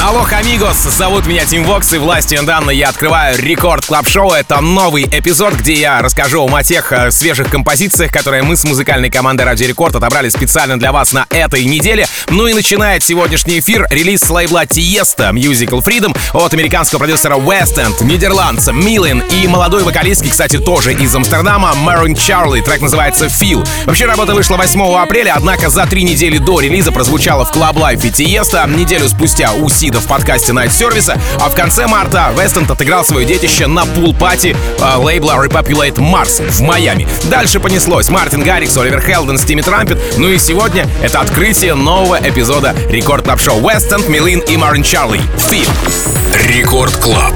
Hola, amigos, зовут меня Tim Vox, и властью данной я открываю Record Club Show. Это новый эпизод, где я расскажу вам о тех э, свежих композициях, которые мы с музыкальной командой Радио Рекорд отобрали специально для вас на этой неделе. Ну и начинает сегодняшний эфир релиз с лейбла Tiësto Musical Freedom от американского продюсера West End, нидерландца Милин и молодой вокалистки, кстати, тоже из Амстердама, Мэрон Чарли. Трек называется Feel. Вообще работа вышла 8 апреля, однако за три недели до релиза прозвучала в Club Life у Tiësto. Неделю спустя у Сида в подкасте Night Service, а в конце марта West End отыграл свое детище на pool party э, лейбла Repopulate Mars в Майами. Дальше понеслось Мартин Гаррикс, Оливер Хелденс, Тимми Трампет. Ну и сегодня это открытие нового эпизода Record Club Show West End, Милин и Марин Чарли. Feel. Record Club.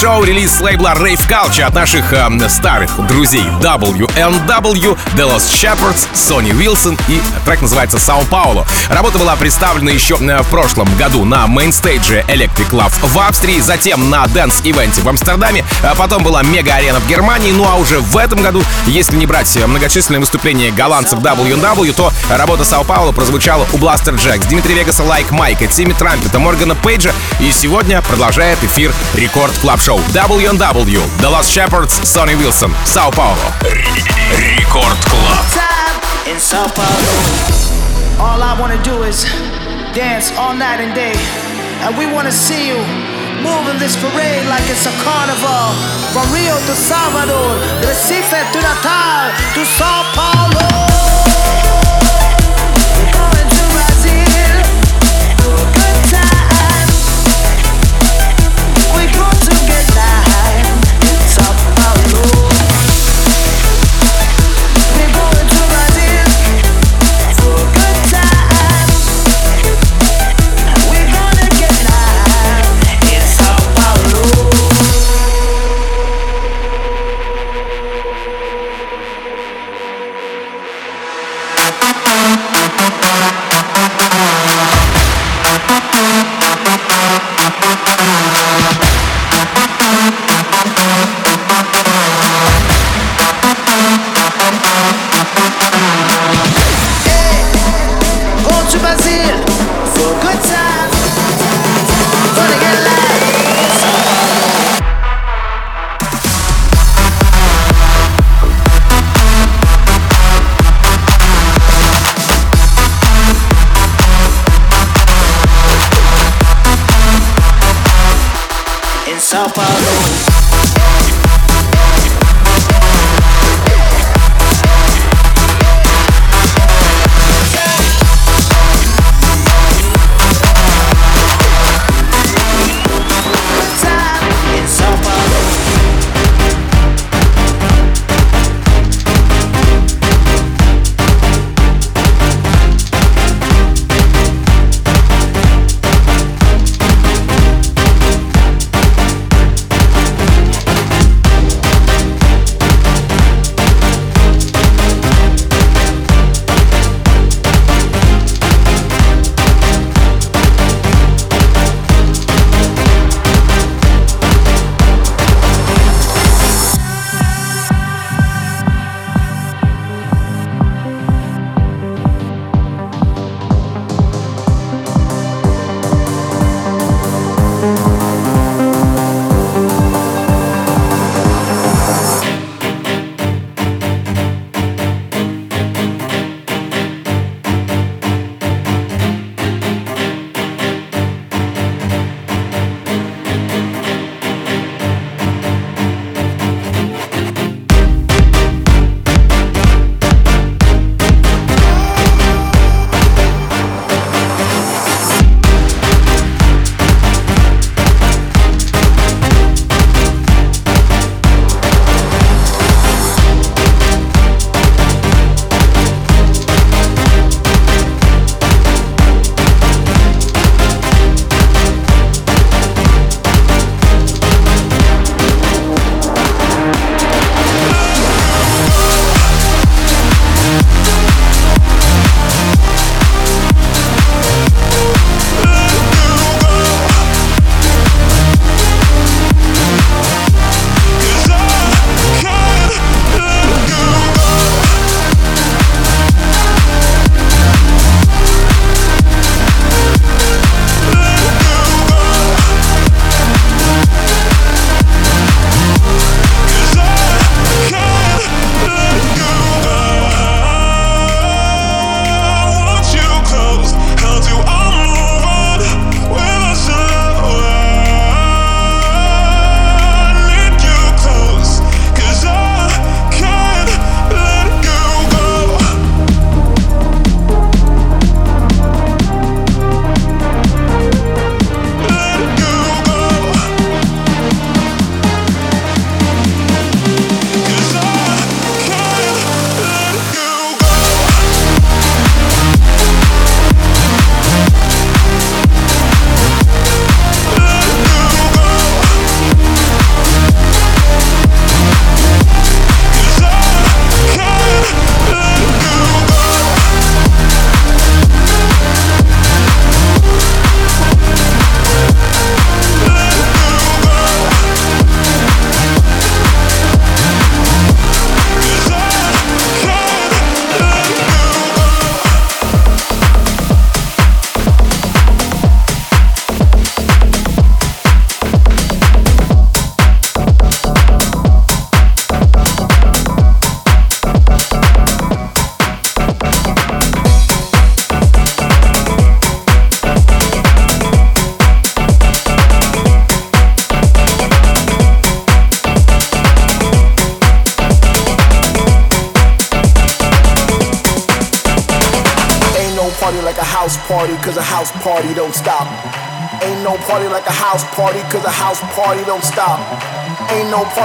Шоу, релиз лейбла Rave Culture от наших э, старых друзей W&W, The Lost Shepherds, Sonny Wilson и трек называется São Paulo. Работа была представлена еще э, в прошлом году на mainstage е Electric Love в Австрии, затем на dance event е в Амстердаме, а потом была мега-арена в Германии, ну а уже в этом году, если не брать многочисленные выступления голландцев W&W, то работа São Paulo прозвучала у Blasterjaxx, Дмитрия Вегаса, Лайк Майка, Тимми Трампета, Моргана Пейджа и сегодня продолжает эфир Рекорд Клаб Шоу WNW, The Lost Shepherds, Sonny Wilson, Сао Пауло. Рекорд Клаб. in Sao Paulo. All I wanna do is dance all night and day. And we wanna see you moving this parade like it's a carnival. From Rio to Salvador, Recife to Natal to Sao Paulo.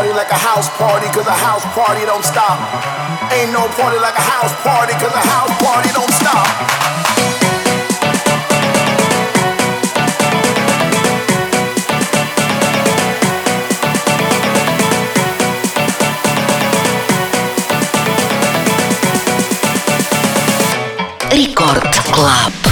party like a house party, cause a house party don't stop. Ain't no party like a house party, cause a house party don't stop. Рекорд Клаб.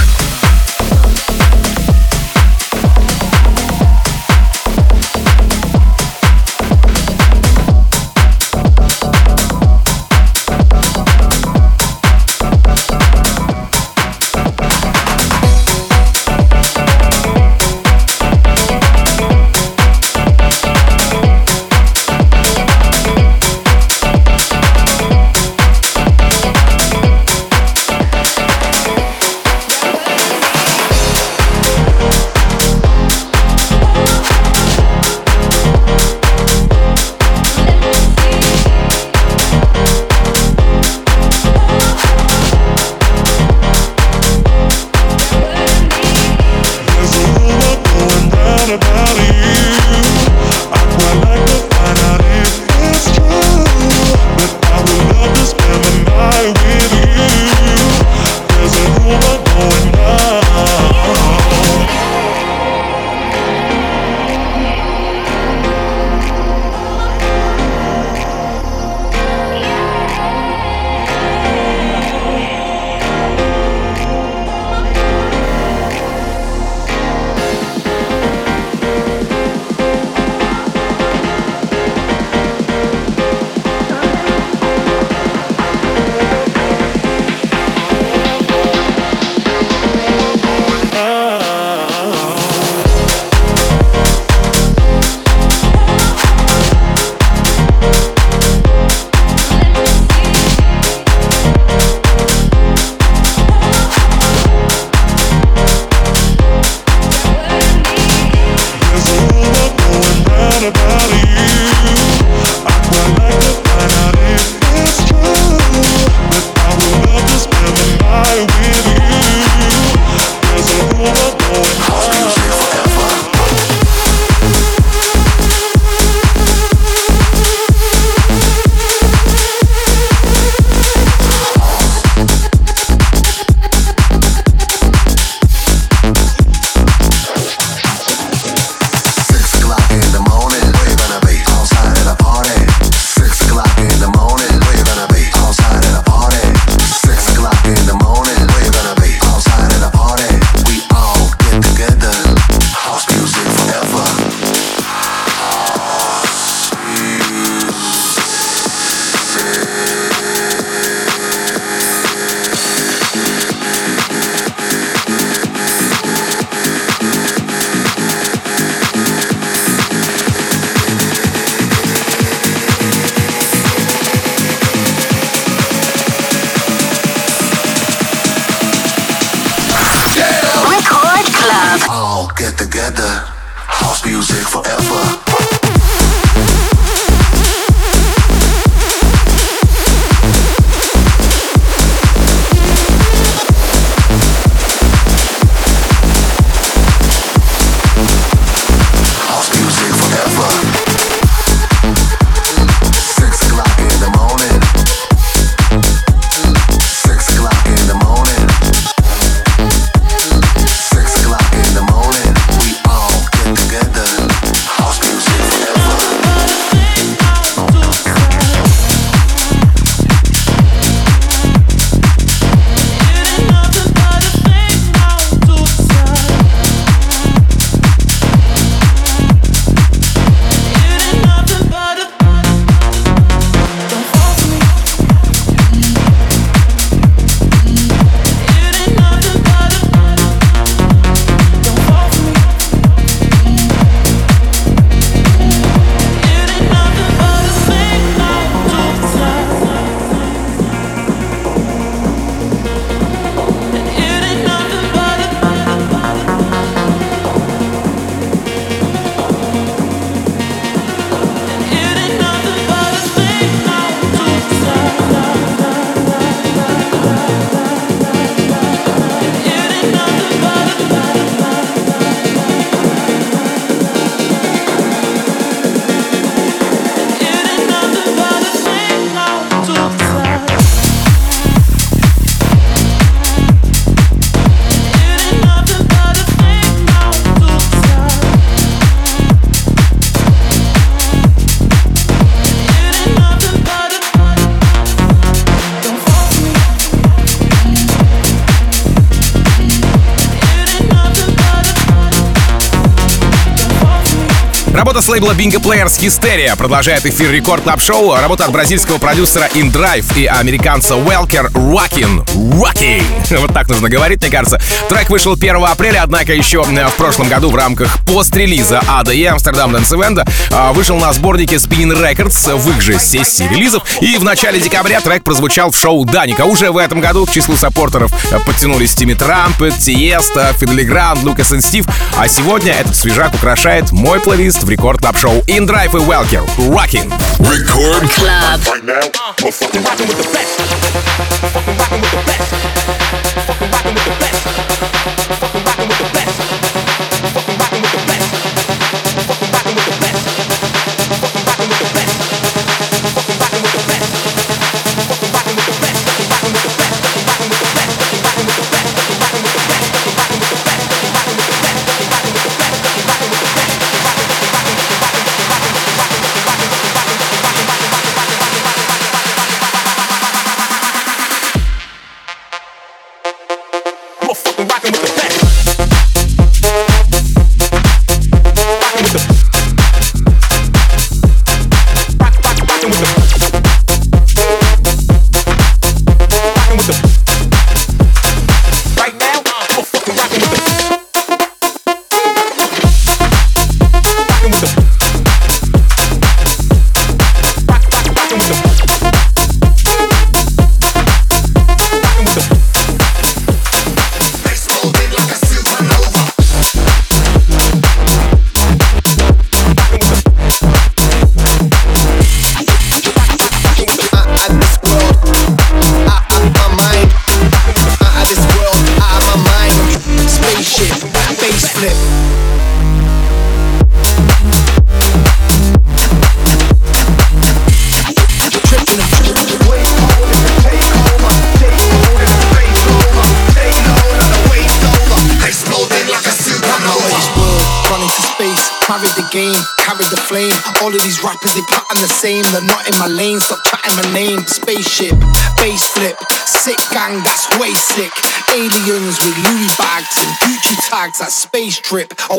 Это с лейбла Bingo Players Hysteria. Продолжает эфир рекорд клаб шоу Работа от бразильского продюсера In Drive и американца Welker Rockin. Rocking. Вот так нужно говорить, мне кажется. Трек вышел 1 апреля, однако еще э, в прошлом году в рамках пост-релиза ADE Amsterdam Dance Event вышел на сборнике Spinning Records в их же сессии релизов. И в начале декабря трек прозвучал в шоу Даника. Уже в этом году к числу саппортеров э, подтянулись Тимми Трампет, Тиеста, Фиделигран, Лукас и Стив. А сегодня этот свежак украшает мой плейлист в Record Record Club Show In Drive и welcome rocking. Record Club. Right now,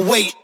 wait,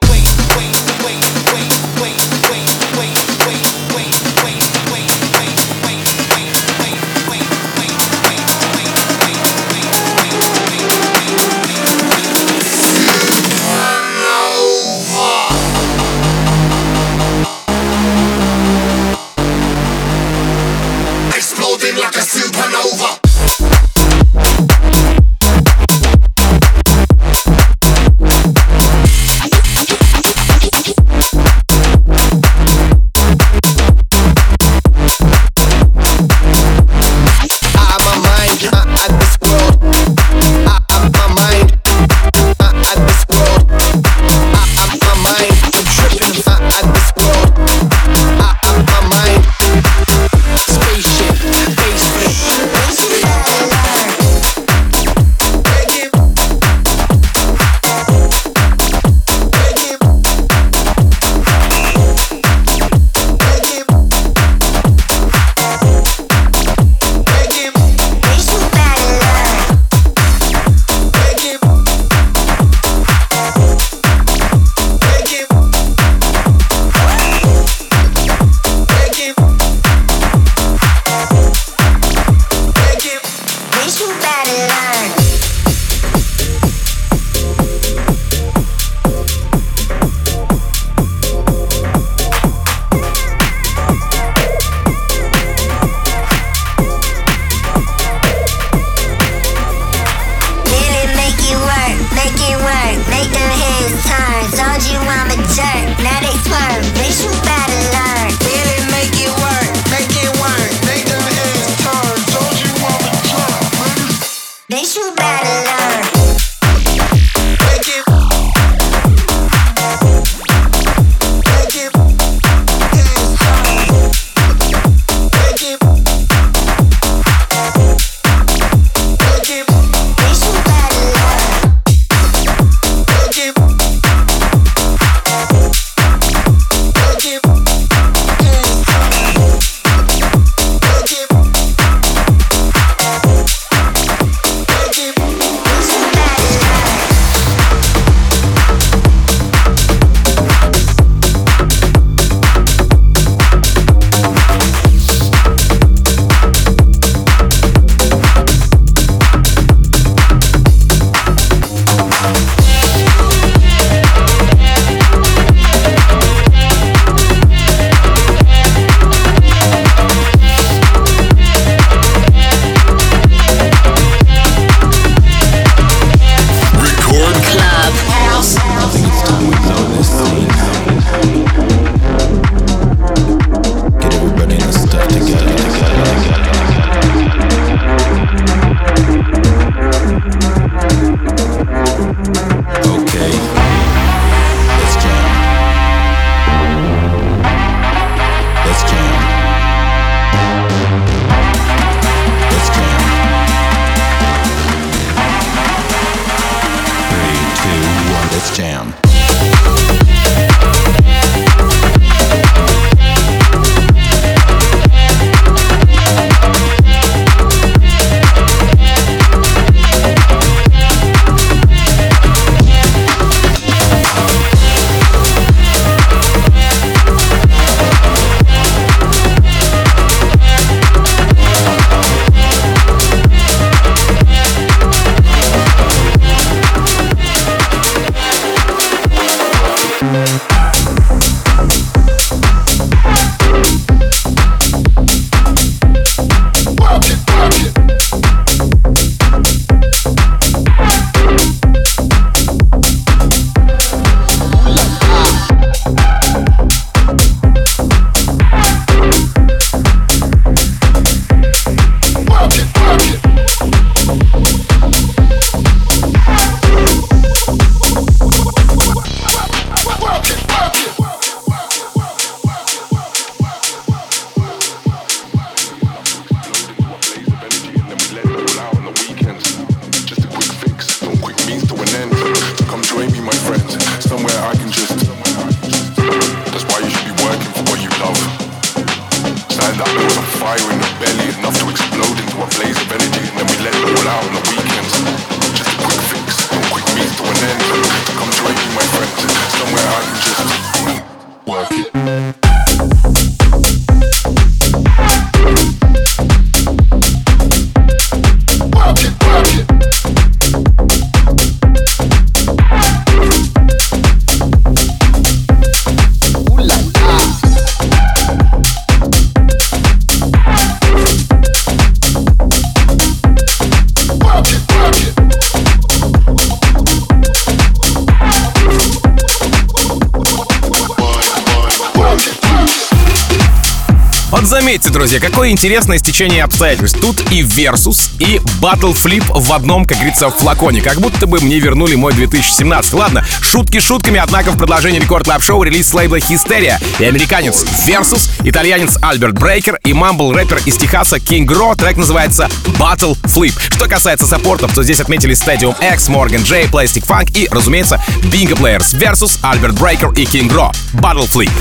Друзья, Какое интересное стечение обстоятельств. Тут и Versus, и Battle Flip в одном, как говорится, флаконе. Как будто бы мне вернули мой 2017. Ладно, шутки шутками, однако в продолжении рекорд лап шоу релиз с лейбла Hysteria и американец Versus, итальянец Альберт Брейкер и мамбл-рэпер из Техаса King Ро. Трек называется Battle Flip. Что касается саппортов, то здесь отметили Stadium X, Morgan J, Plastic Funk и, разумеется, Bingo Players Versus, Альберт Брейкер и King Ро. Battle Flip.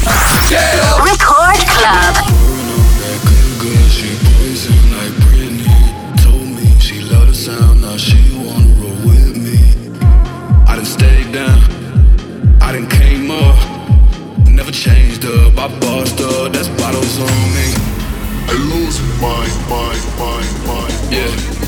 Record Club. mind, mind, mind, mind. Yeah.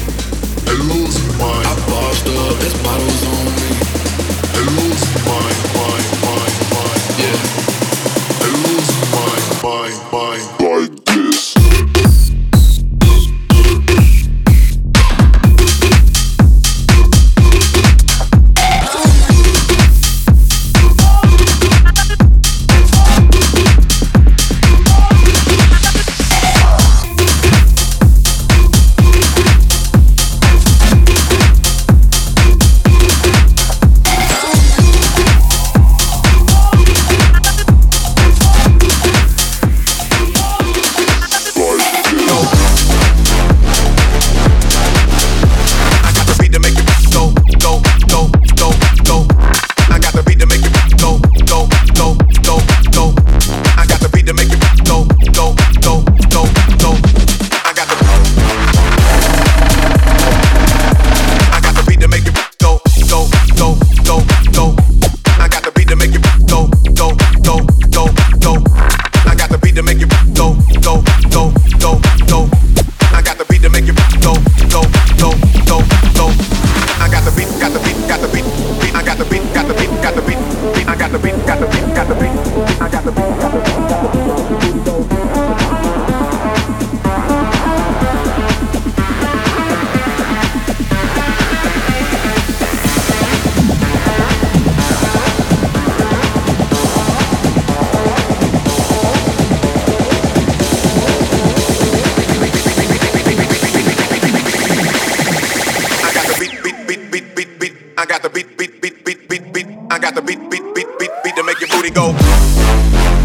beat, beat, beat, beat, beat to make your booty go.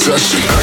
session.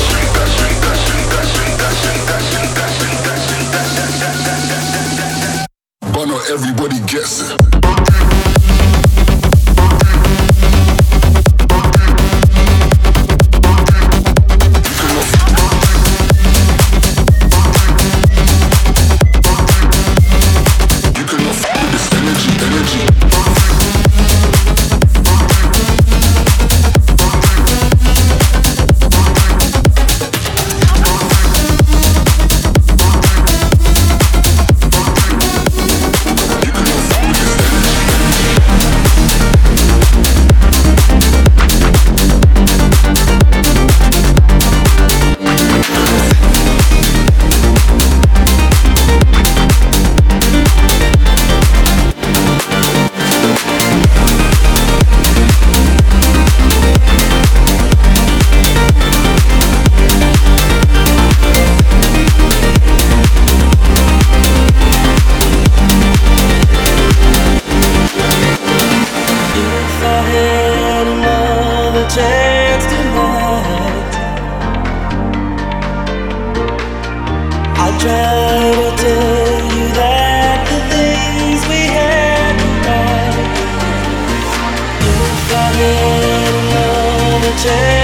Take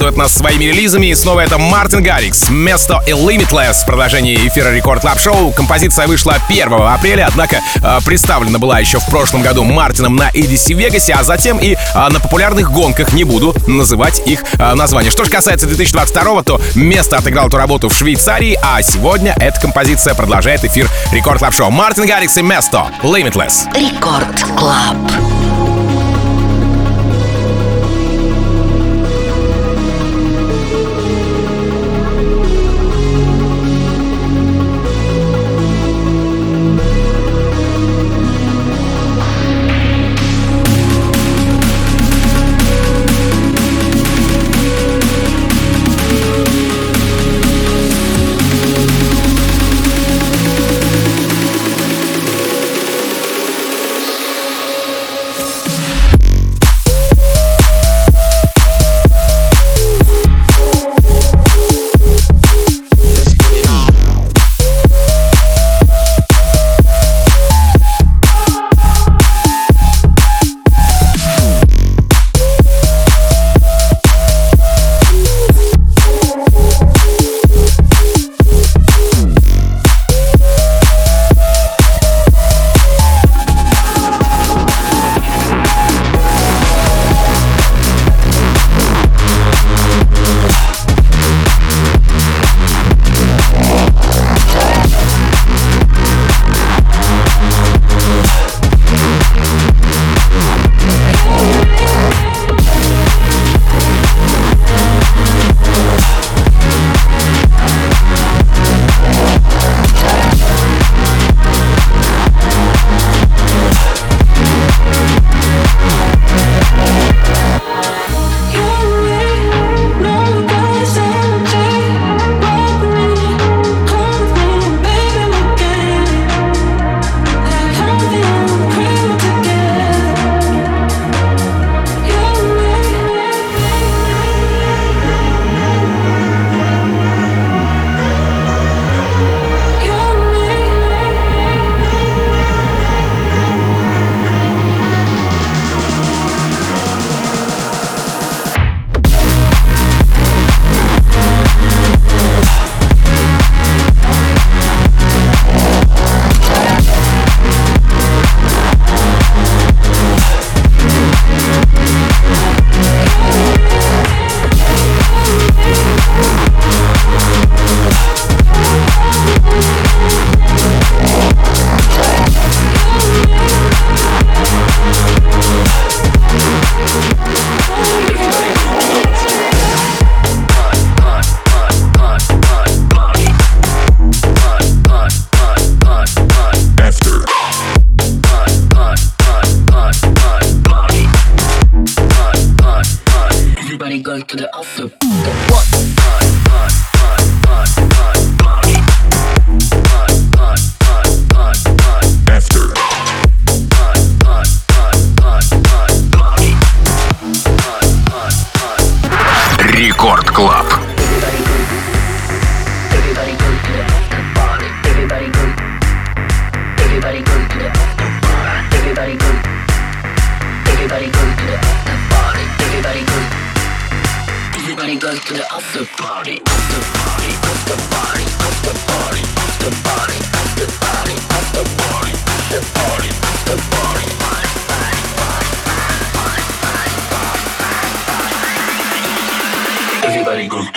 радует нас своими релизами. И снова это Мартин Гаррикс, Mesto и Limitless. Продолжение эфира Record Club Show. Композиция вышла 1 апреля, однако э, представлена была еще в прошлом году Мартином на EDC Вегасе, а затем и э, на популярных гонках. Не буду называть их э, название. Что же касается 2022, то Mesto отыграл эту работу в Швейцарии, а сегодня эта композиция продолжает эфир Record Club Show. Мартин Гаррикс и Mesto Limitless. Record Club.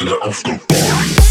Let off the party.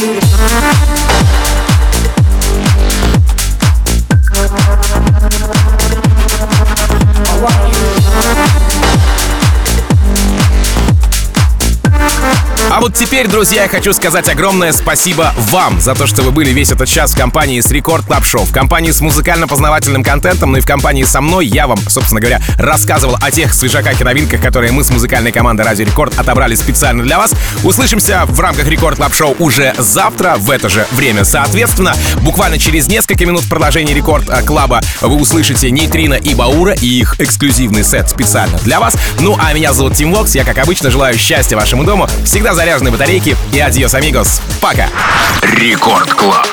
you. Вот теперь, друзья, я хочу сказать огромное спасибо вам за то, что вы были весь этот час в компании с Record Club Show, в компании с музыкально-познавательным контентом, ну и в компании со мной. Я вам, собственно говоря, рассказывал о тех свежаках и новинках, которые мы с музыкальной командой Радио Рекорд отобрали специально для вас. Услышимся в рамках Record Club Show уже завтра в это же время. Соответственно, буквально через несколько минут в продолжении Рекорд э, Club а вы услышите Нейтрино и Баура и их эксклюзивный сет специально для вас. Ну а меня зовут Tim Vox, я как обычно желаю счастья вашему дому, всегда заряженной батарейки и adiós, amigos. Пока! Record Club.